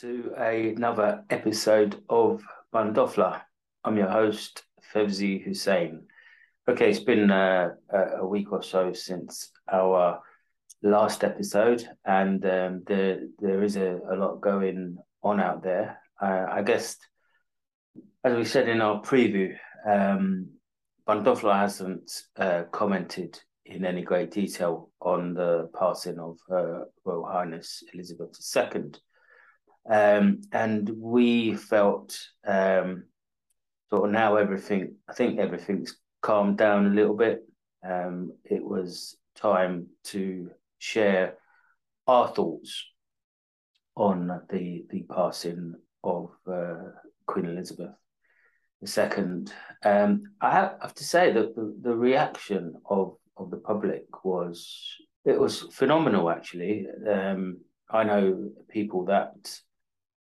to another episode of Bandofla. I'm your host, Fevzi Hussein. Okay, it's been uh, a week or so since our last episode, and um, there there is a, a lot going on out there. Uh, I guess, as we said in our preview, um, Bandofla hasn't uh, commented in any great detail on the passing of Her Royal Highness Elizabeth II. Um, and we felt um, sort of now everything, I think everything's calmed down a little bit. Um, it was time to share our thoughts on the the passing of uh, Queen Elizabeth II. Um, I have to say that the, the reaction of of the public was it was phenomenal. Actually, um, I know people that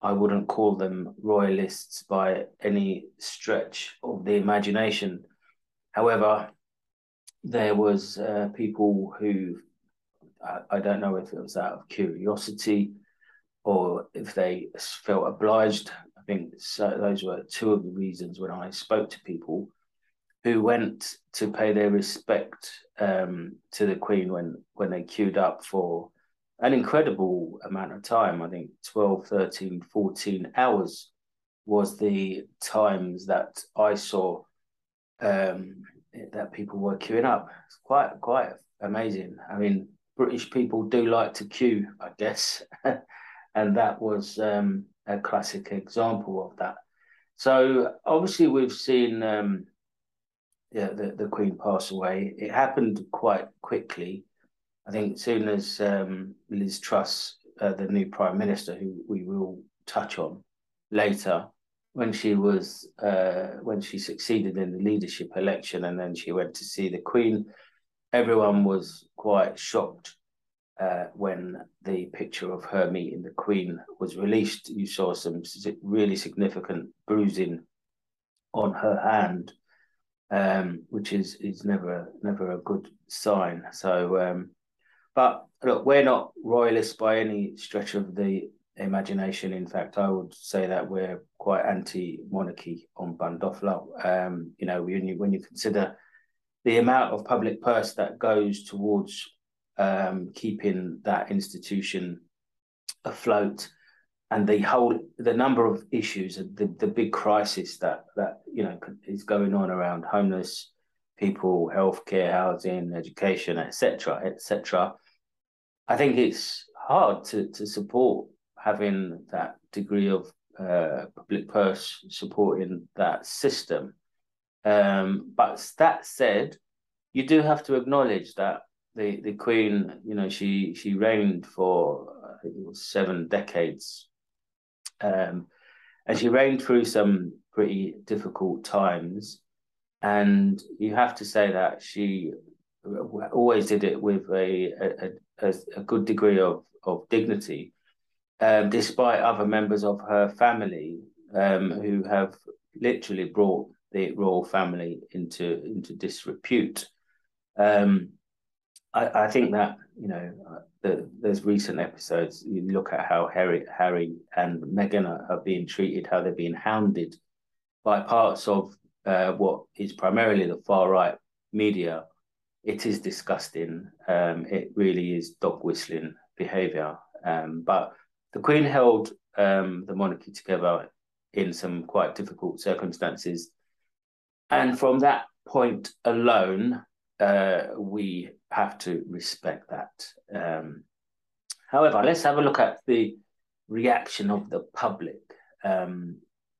I wouldn't call them royalists by any stretch of the imagination. However, there was uh, people who I, I, don't know if it was out of curiosity or if they felt obliged. I think so, those were two of the reasons when I spoke to people who went to pay their respect um, to the Queen when when they queued up for an incredible amount of time. I think 12, 13, 14 hours was the times that I saw um, that people were queuing up. It's quite quite amazing. I mean, British people do like to queue, I guess, and that was um, a classic example of that. So obviously, we've seen um, yeah, the, the Queen pass away. It happened quite quickly. I think as soon as um, Liz Truss, uh, the new Prime Minister, who we will touch on later, when she was uh, when she succeeded in the leadership election, and then she went to see the Queen, everyone was quite shocked uh, when the picture of her meeting the Queen was released. You saw some really significant bruising on her hand, um, which is is never never a good sign. So um, but look, we're not royalists by any stretch of the imagination. In fact, I would say that we're quite anti-monarchy on Bandofla. Um, you know, when you when you consider the amount of public purse that goes towards um, keeping that institution afloat, and the whole the number of issues, the the big crisis that that you know is going on around homeless people, healthcare, housing, education, etc., etc. I think it's hard to, to support having that degree of uh, public purse supporting that system. Um, but that said, you do have to acknowledge that the, the Queen, you know, she she reigned for I think it was seven decades, um, and she reigned through some pretty difficult times. And you have to say that she always did it with a, a, a, a good degree of, of dignity, um, despite other members of her family um, who have literally brought the royal family into into disrepute. Um, I, I, think that you know the, there's recent episodes. You look at how Harry, Harry and Meghan are, are being treated, how they're being hounded by parts of uh, what is primarily the far right media it is disgusting. Um, it really is dog whistling behaviour. Um, but the Queen held um, the monarchy together in some quite difficult circumstances. And from that point alone, uh, we have to respect that. Um, however, let's have a look at the reaction of the public. Um,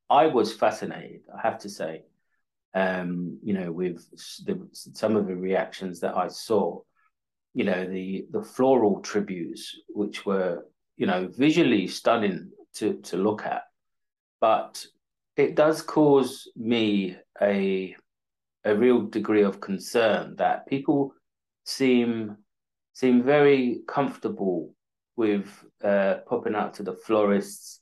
I was fascinated, I have to say, um, you know, with the, some of the reactions that I saw, you know, the the floral tributes, which were, you know, visually stunning to to look at, but it does cause me a a real degree of concern that people seem seem very comfortable with uh, popping out to the florists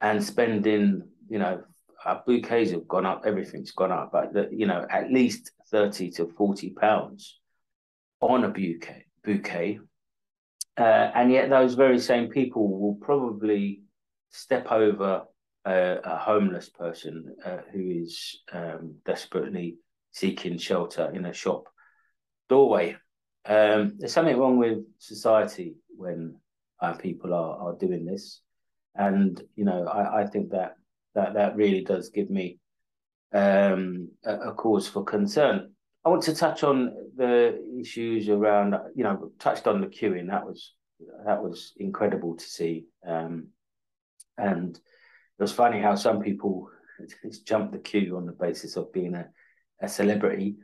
and spending, you know, our bouquets have gone up, everything's gone up, but the, you know, at least 30 to 40 pounds on a bouquet. bouquet. Uh, and yet those very same people will probably step over a, a homeless person uh, who is um, desperately seeking shelter in a shop doorway. Um, there's something wrong with society when uh, people are, are doing this. And, you know, I, I think that, that that really does give me um, a, a cause for concern. I want to touch on the issues around, you know, touched on the queuing. That was that was incredible to see. Um, and it was funny how some people jumped the queue on the basis of being a, a celebrity,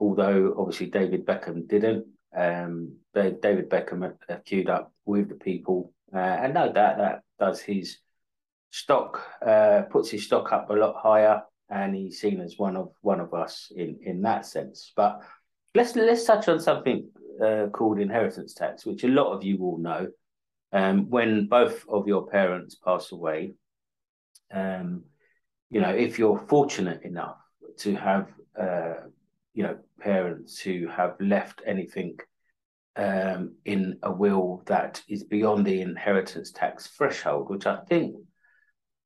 although obviously David Beckham didn't. Um, David Beckham queued up with the people, uh, and no doubt that does his stock, uh, puts his stock up a lot higher, and he's seen as one of one of us in in that sense. But let's let's touch on something uh, called inheritance tax, which a lot of you will know. Um, when both of your parents pass away, um, you know, if you're fortunate enough to have, uh, you know, parents who have left anything um, in a will that is beyond the inheritance tax threshold, which I think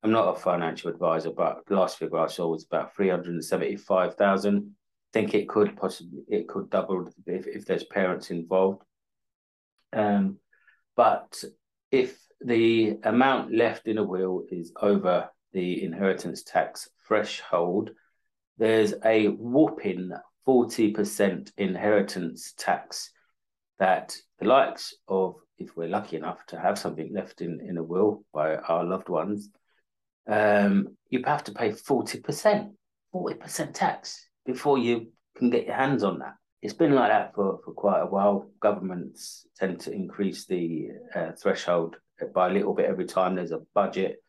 I'm not a financial advisor, but last figure I saw was about three hundred and seventy-five thousand. I think it could possibly it could double if, if there's parents involved. Um, but if the amount left in a will is over the inheritance tax threshold, there's a whopping 40% inheritance tax that the likes of, if we're lucky enough to have something left in, in a will by our loved ones, um, you have to pay 40%, 40% tax before you can get your hands on that. It's been like that for, for quite a while. Governments tend to increase the uh, threshold by a little bit every time there's a budget.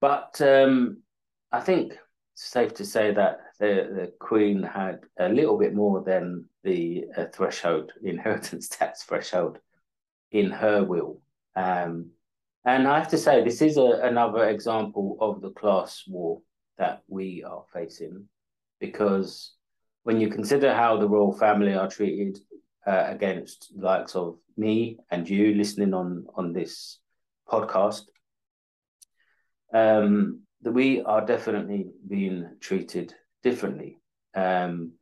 But um, I think it's safe to say that the, the Queen had a little bit more than the uh, threshold, the inheritance tax threshold in her will. Um, and I have to say, this is a, another example of the class war that we are facing, because when you consider how the royal family are treated uh, against likes of me and you listening on on this podcast, um, that we are definitely being treated differently. Um,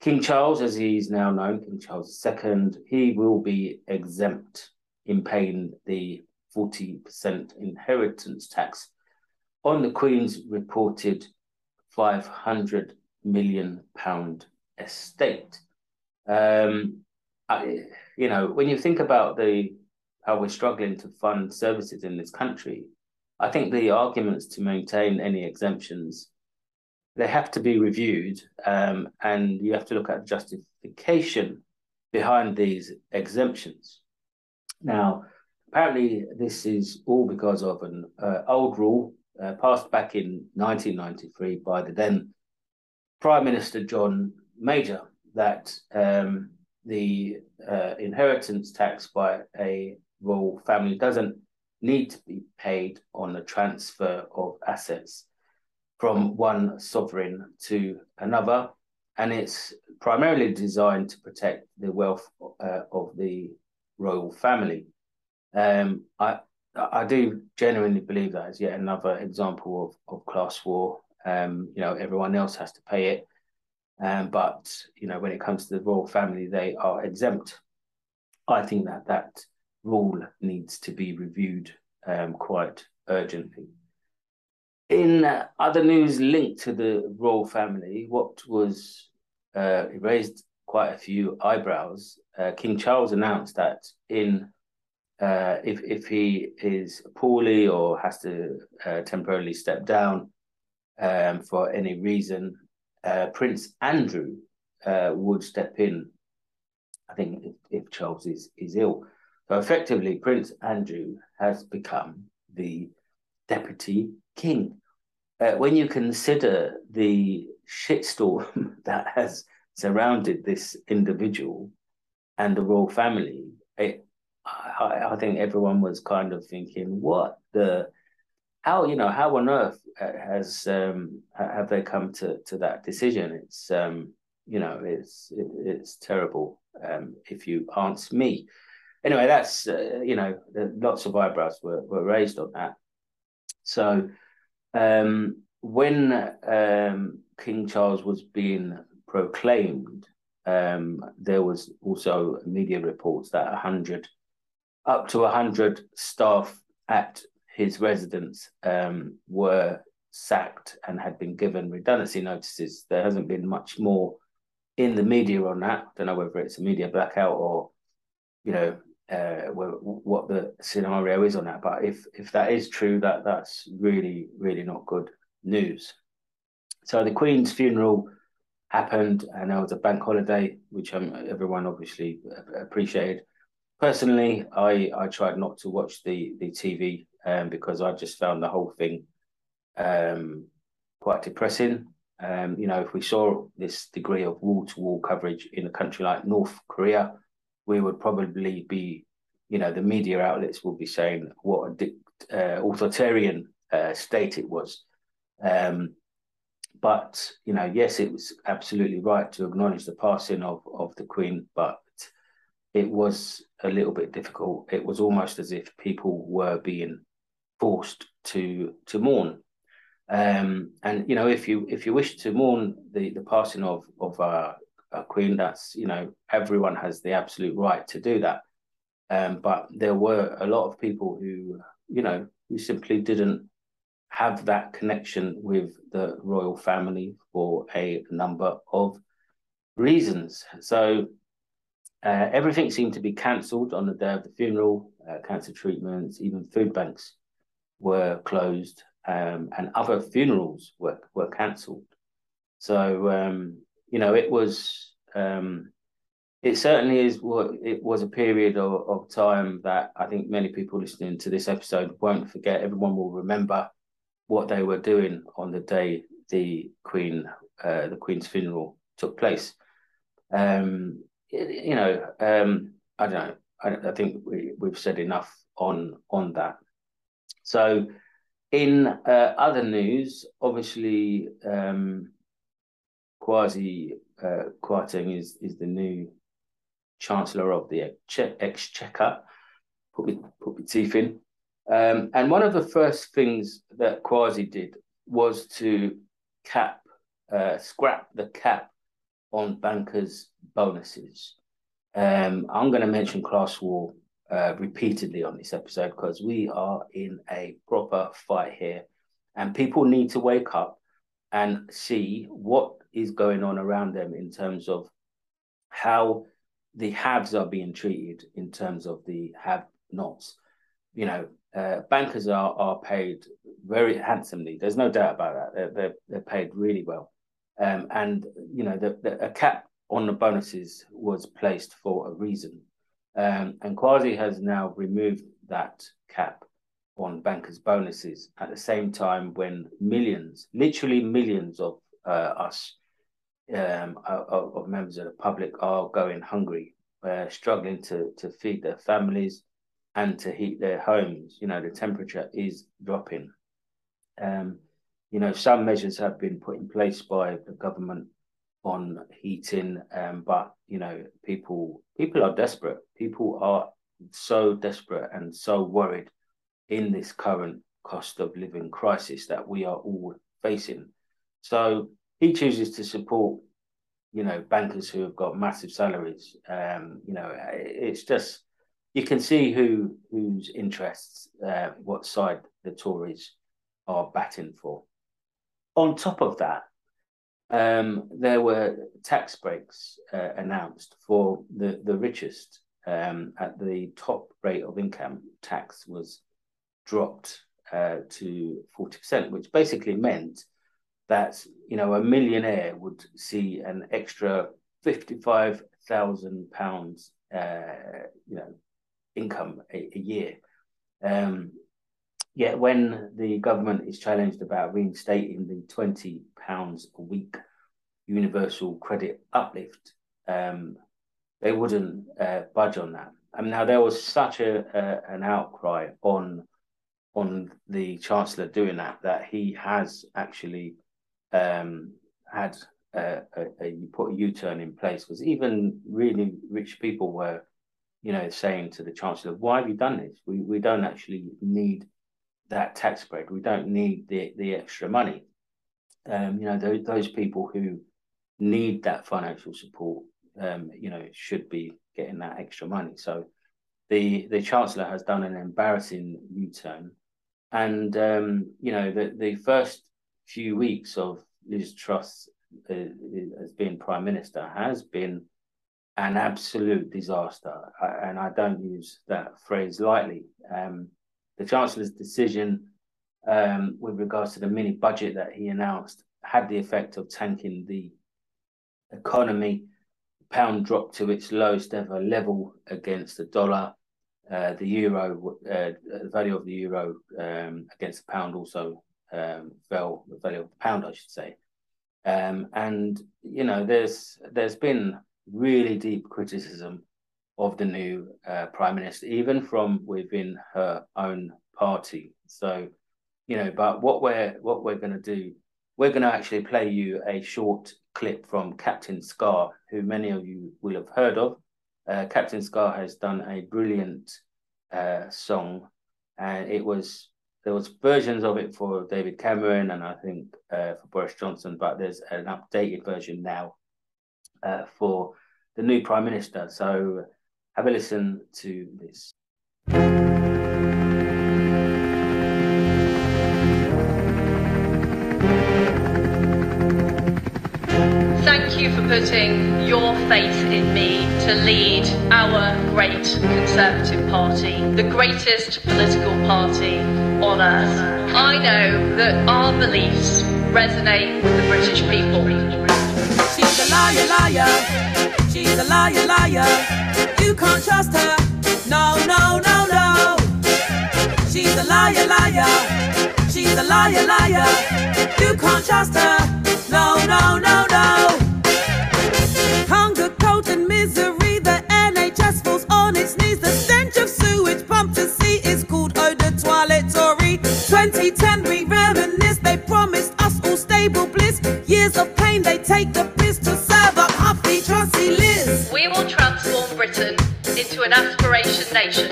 King Charles, as he's now known, King Charles II, he will be exempt in paying the 40% inheritance tax on the Queen's reported 500 million pound estate. Um, I, you know, when you think about the how we're struggling to fund services in this country, I think the arguments to maintain any exemptions they have to be reviewed, um, and you have to look at justification behind these exemptions. Now, apparently, this is all because of an uh, old rule uh, passed back in 1993 by the then Prime Minister John Major that um, the uh, inheritance tax by a royal family doesn't need to be paid on the transfer of assets from one sovereign to another. And it's primarily designed to protect the wealth uh, of the royal family. Um, I I do genuinely believe that is yet another example of, of class war. Um, you know, everyone else has to pay it. Um, but, you know, when it comes to the royal family, they are exempt. I think that that rule needs to be reviewed um, quite urgently. In uh, other news linked to the royal family, what was uh, raised quite a few eyebrows. Uh, King Charles announced that in uh, if if he is poorly or has to uh, temporarily step down um, for any reason, uh, Prince Andrew would step in. I think if, if Charles is is ill, so effectively, Prince Andrew has become the deputy king. Uh, when you consider the shitstorm that has surrounded this individual and the royal family, it, I, I, think everyone was kind of thinking, what the, how you know, how on earth uh, has um, have they come to to that decision? It's um, you know, it's it, it's terrible. Um, if you ask me, anyway, that's uh, you know, lots of eyebrows were, were raised on that. So um, when um, King Charles was being proclaimed, um, there was also media reports that 100, up to 100 staff at his residence um, were sacked and had been given redundancy notices. There hasn't been much more in the media on that. I don't know whether it's a media blackout or, you know, uh, what the scenario is on that. But if if that is true, that that's really really not good news. So the Queen's funeral happened, and there was a bank holiday, which um, everyone obviously appreciated. Personally, I I tried not to watch the the TV um, because I just found the whole thing um, quite depressing. Um, you know, if we saw this degree of wall to wall coverage in a country like North Korea, we would probably be, you know, the media outlets would be saying what a uh, authoritarian uh, state it was. Um, but you know, yes, it was absolutely right to acknowledge the passing of of the Queen, but it was a little bit difficult. It was almost as if people were being forced to to mourn. Um, and you know, if you if you wish to mourn the the passing of of our, our queen, that's you know everyone has the absolute right to do that. Um, but there were a lot of people who you know who simply didn't have that connection with the royal family for a number of reasons. So uh, everything seemed to be cancelled on the day of the funeral. Uh, cancer treatments, even food banks were closed, um, and other funerals were were cancelled. So um, you know, it was um, it certainly is what it was a period of, of time that I think many people listening to this episode won't forget. Everyone will remember what they were doing on the day the Queen uh, the Queen's funeral took place. Um, you know, um, I don't know. I, I think we, we've said enough on on that. So, in uh, other news, obviously, um, Kwasi uh, Kwarteng is is the new Chancellor of the Exchequer. Put me put my teeth in. Um, and one of the first things that Kwasi did was to cap, uh, scrap the cap on bankers' bonuses. Um, I'm going to mention class war uh, repeatedly on this episode because we are in a proper fight here, and people need to wake up and see what is going on around them in terms of how the haves are being treated in terms of the have-nots. You know, uh, bankers are are paid very handsomely. There's no doubt about that. They're they're, they're paid really well, um, and you know the, the, a cap on the bonuses was placed for a reason. Um, and Kwasi has now removed that cap on bankers' bonuses at the same time when millions, literally millions of uh, us, um, of, of, members of the public are going hungry, uh, struggling to, to feed their families and to heat their homes. You know, the temperature is dropping. Um, you know, some measures have been put in place by the government on heating, um, but you know, people people are desperate. People are so desperate and so worried in this current cost of living crisis that we are all facing. So he chooses to support, you know, bankers who have got massive salaries. Um, you know, it's just you can see who whose interests, uh, what side the Tories are batting for. On top of that, um, there were tax breaks uh, announced for the, the richest um, at the top rate of income tax was dropped uh, to 40%, which basically meant that, you know, a millionaire would see an extra 55,000 pounds, uh, you know, income a, a year. Um, Yet when the government is challenged about reinstating the £20 a week universal credit uplift, um, they wouldn't uh, budge on that. Mean, now there was such a, an outcry on on the chancellor doing that that he has actually um, had a, a, a, put a U turn in place because even really rich people were, you know, saying to the chancellor, "Why have you done this? We we don't actually need that tax break. We don't need the the extra money. Um, you know, those, those people who need that financial support, um, you know, should be getting that extra money. So the the chancellor has done an embarrassing U-turn, and um, you know, the the first few weeks of Liz Truss uh, as being prime minister has been an absolute disaster, and I don't use that phrase lightly. Um, the Chancellor's decision um, with regards to the mini budget that he announced had the effect of tanking the economy. The pound dropped to its lowest ever level against the dollar. Uh, the euro, uh, the value of the euro um, against the pound also um, fell. The value of the pound, I should say. Um, and you know, there's there's been really deep criticism of the new uh, prime minister, even from within her own party. So, you know, but what we're what we're going to do, we're going to actually play you a short clip from Captain SKA, who many of you will have heard of. Uh, Captain SKA has done a brilliant uh, song, and it was there was versions of it for David Cameron and I think uh, for Boris Johnson, but there's an updated version now uh, for the new prime minister. So have a listen to this. Thank you for putting your faith in me to lead our great Conservative Party, the greatest political party on earth. I know that our beliefs resonate with the British people. She's a liar, liar. She's a liar, liar. Can't trust her. No, no, no, no. She's a liar, liar. She's a liar, liar. You can't trust her. No, no, no, no. Hunger, cold, and misery. An aspiration nation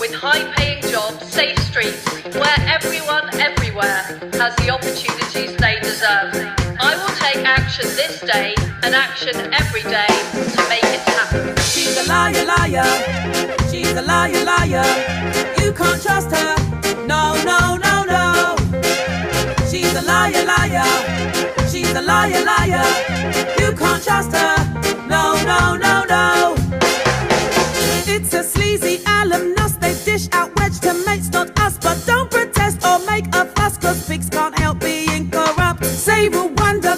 with high paying jobs, safe streets, where everyone everywhere has the opportunities they deserve. I will take action this day and action every day to make it happen. She's a liar, liar. She's a liar, liar. You can't trust her. No, no, no, no. She's a liar, liar. She's a liar, liar. You can't trust her. No, no, no, no.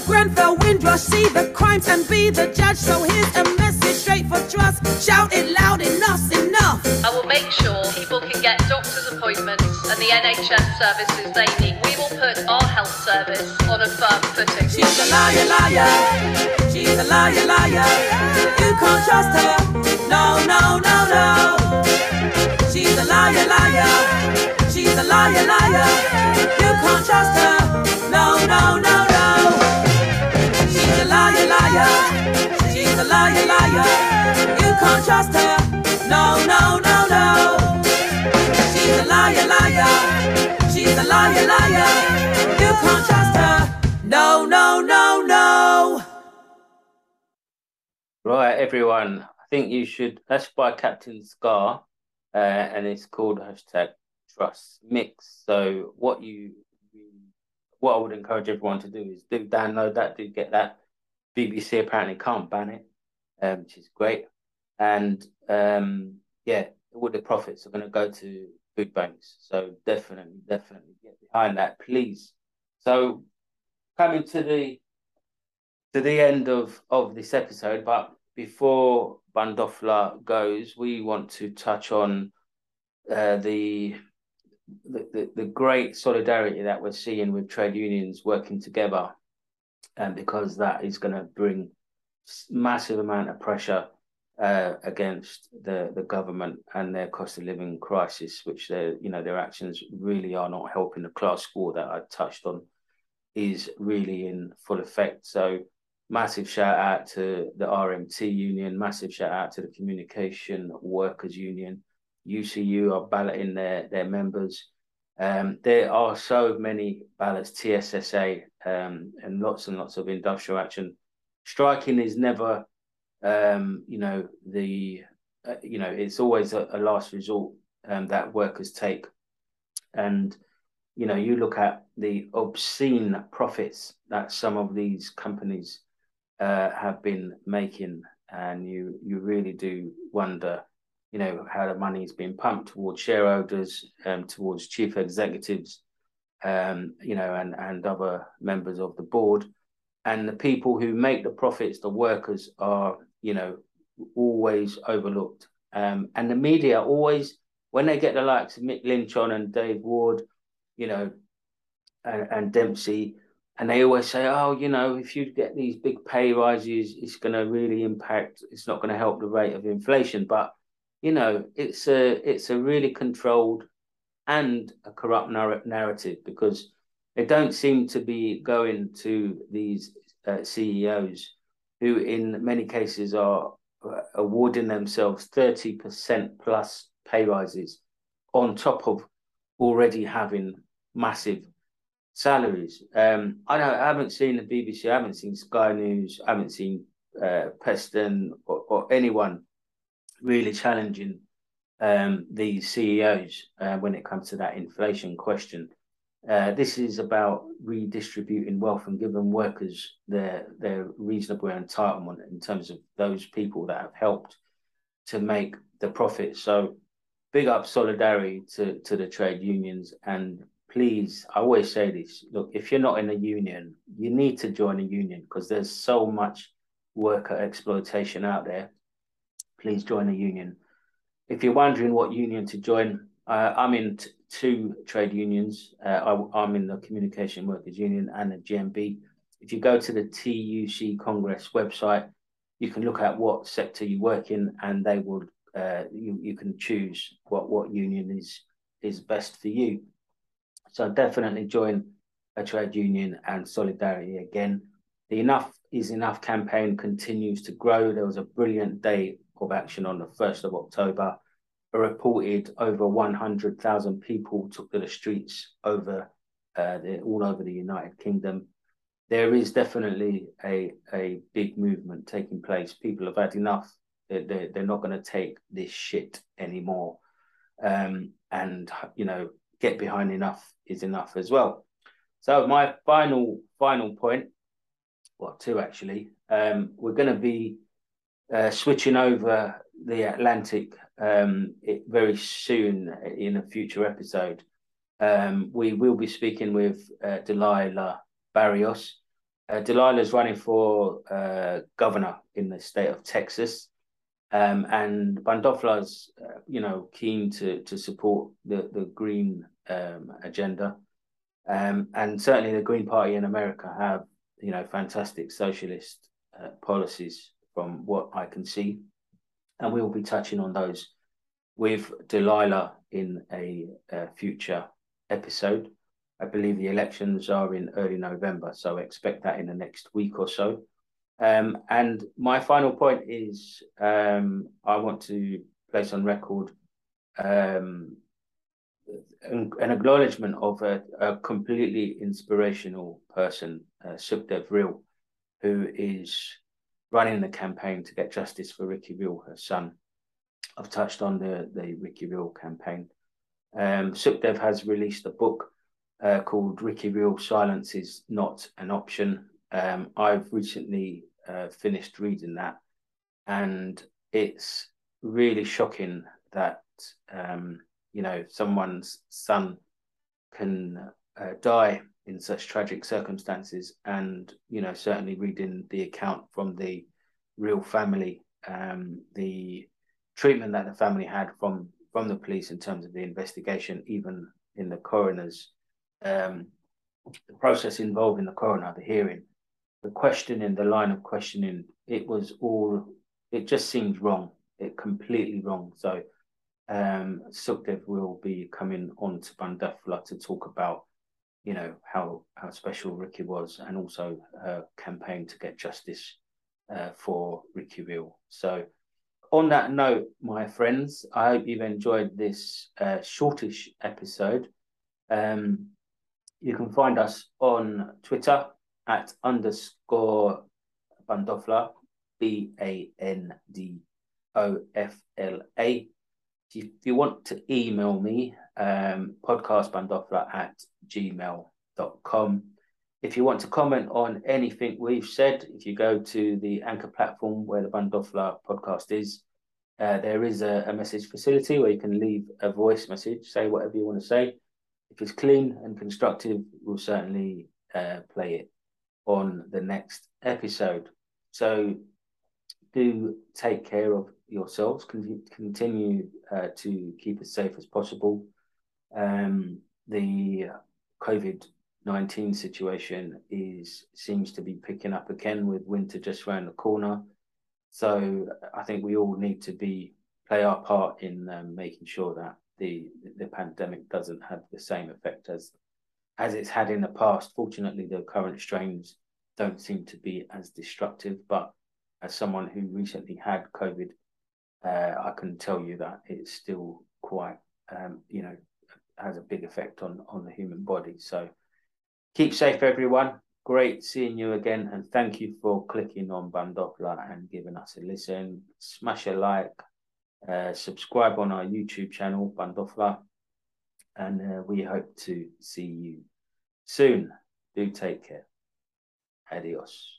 Grenfell, Windrush, see the crimes and be the judge. So here's a message straight for Truss. Shout it loud, enough's enough. I will make sure people can get doctor's appointments and the NHS services they need. We will put our health service on a firm footing. She's a liar, liar. She's a liar, liar. You can't trust her. No, no, no, no. She's a liar, liar. She's a liar, liar. You can't trust her. No, no, no, no. She's a liar, liar. She's a liar, liar. You can't trust her. No, no, no, no. She's a liar, liar. She's a liar, liar. You can't trust her. No, no, no, no. Right, everyone. I think you should. That's by Captain SKA, uh, and it's called hashtag Truss Mix. So what you, what I would encourage everyone to do is do download that, do get that. BBC apparently can't ban it, um, which is great. And um, yeah, all the profits are going to go to food banks. So definitely, definitely get behind that, please. So coming to the to the end of of this episode, but before Bandofla goes, we want to touch on uh, the, the the great solidarity that we're seeing with trade unions working together, and because that is going to bring massive amount of pressure uh, against the the government and their cost of living crisis, which their you know their actions really are not helping. The class score that I touched on is really in full effect. So massive shout out to the RMT union, massive shout out to the Communication Workers Union. UCU are balloting their their members Um, there are so many ballots, TSSA, um, and lots and lots of industrial action. Striking is never, um, you know, the, uh, you know, it's always a, a last resort um, that workers take. And, you know, you look at the obscene profits that some of these companies uh, have been making, and you you really do wonder you know, how the money is being pumped towards shareholders, um, towards chief executives, um, you know, and, and other members of the board. And the people who make the profits, the workers, are, you know, always overlooked. Um, and the media always, when they get the likes of Mick Lynch on and Dave Ward, you know, and, and Dempsey, and they always say, oh, you know, if you get these big pay rises, it's going to really impact, it's not going to help the rate of inflation. But you know, it's a it's a really controlled and a corrupt narr- narrative because they don't seem to be going to these uh, CEOs who, in many cases, are uh, awarding themselves thirty percent plus pay rises on top of already having massive salaries. Um, I, I haven't seen the BBC, I haven't seen Sky News, I haven't seen uh, Peston or, or anyone really challenging um, these CEOs uh, when it comes to that inflation question. Uh, this is about redistributing wealth and giving workers their their reasonable entitlement in terms of those people that have helped to make the profit. So, big up solidarity to to the trade unions and please, I always say this: look, if you're not in a union, you need to join a union because there's so much worker exploitation out there please join a union. If you're wondering what union to join, uh, I'm in two trade unions. Uh, I, am in the Communication Workers Union and the GMB. If you go to the TUC Congress website, you can look at what sector you work in, and they will uh, you you can choose what what union is is best for you. So definitely join a trade union and solidarity again. The Enough is Enough campaign continues to grow. There was a brilliant day of action on the 1st of October. A reported over 100,000 people took to the streets over uh, the, all over the United Kingdom. There is definitely a, a big movement taking place. People have had enough. They're, they're, they're not going to take this shit anymore. Um, and, you know, get behind enough is enough as well. So my final final point, well, two actually. Um, we're going to be uh, switching over the Atlantic um, it, very soon in a future episode. Um, we will be speaking with uh, Delilah Barrios. Uh, Delilah is running for uh, governor in the state of Texas. Um, and Bandofla's, uh, you know, keen to to support the the green um, agenda, um, and certainly the Green Party in America have, you know, fantastic socialist uh, policies from what I can see. And we will be touching on those with Delilah in a, a future episode. I believe the elections are in early November, so expect that in the next week or so. Um, and my final point is um, I want to place on record um, an, an, acknowledgement of a, a, completely inspirational person, uh, Sukhdev Reel, who is running the campaign to get justice for Ricky Reel, her son. I've touched on the, the Ricky Reel campaign. Um, Sukhdev has released a book uh, called Ricky Reel Silence is Not an Option. Um, I've recently uh, finished reading that, and it's really shocking that um, you know someone's son can uh, die in such tragic circumstances. And, you know, certainly reading the account from the Reel family, um, the treatment that the family had from from the police in terms of the investigation, even in the coroner's um, the process involving the coroner, the hearing, the questioning, the line of questioning, it was all it just seemed wrong. It completely wrong. So um Sukhdev will be coming on to Bandofla to talk about you know how how special Ricky was, and also her campaign to get justice uh, for Ricky Reel. So, on that note, my friends, I hope you've enjoyed this uh, shortish episode. Um, you can find us on Twitter at underscore Bandofla, B A N D O F L A. If you want to email me, um, podcastbandofla at gmail.com. If you want to comment on anything we've said, if you go to the Anchor platform where the Bandofla podcast is, uh, there is a, a, message facility where you can leave a voice message, say whatever you want to say. If it's clean and constructive, we'll certainly uh, play it on the next episode. So do take care of yourselves, continue uh, to keep as safe as possible. Um, the COVID 19 situation is seems to be picking up again with winter just around the corner. So I think we all need to be play our part in um, making sure that the the pandemic doesn't have the same effect as as it's had in the past. Fortunately, the current strains don't seem to be as destructive. But as someone who recently had COVID, uh, I can tell you that it's still quite, um, you know, has a big effect on on the human body. So keep safe, everyone. Great seeing you again, and thank you for clicking on Bandofla and giving us a listen. Smash a like, uh, subscribe on our YouTube channel, Bandofla, and uh, we hope to see you soon. Do take care. Adiós.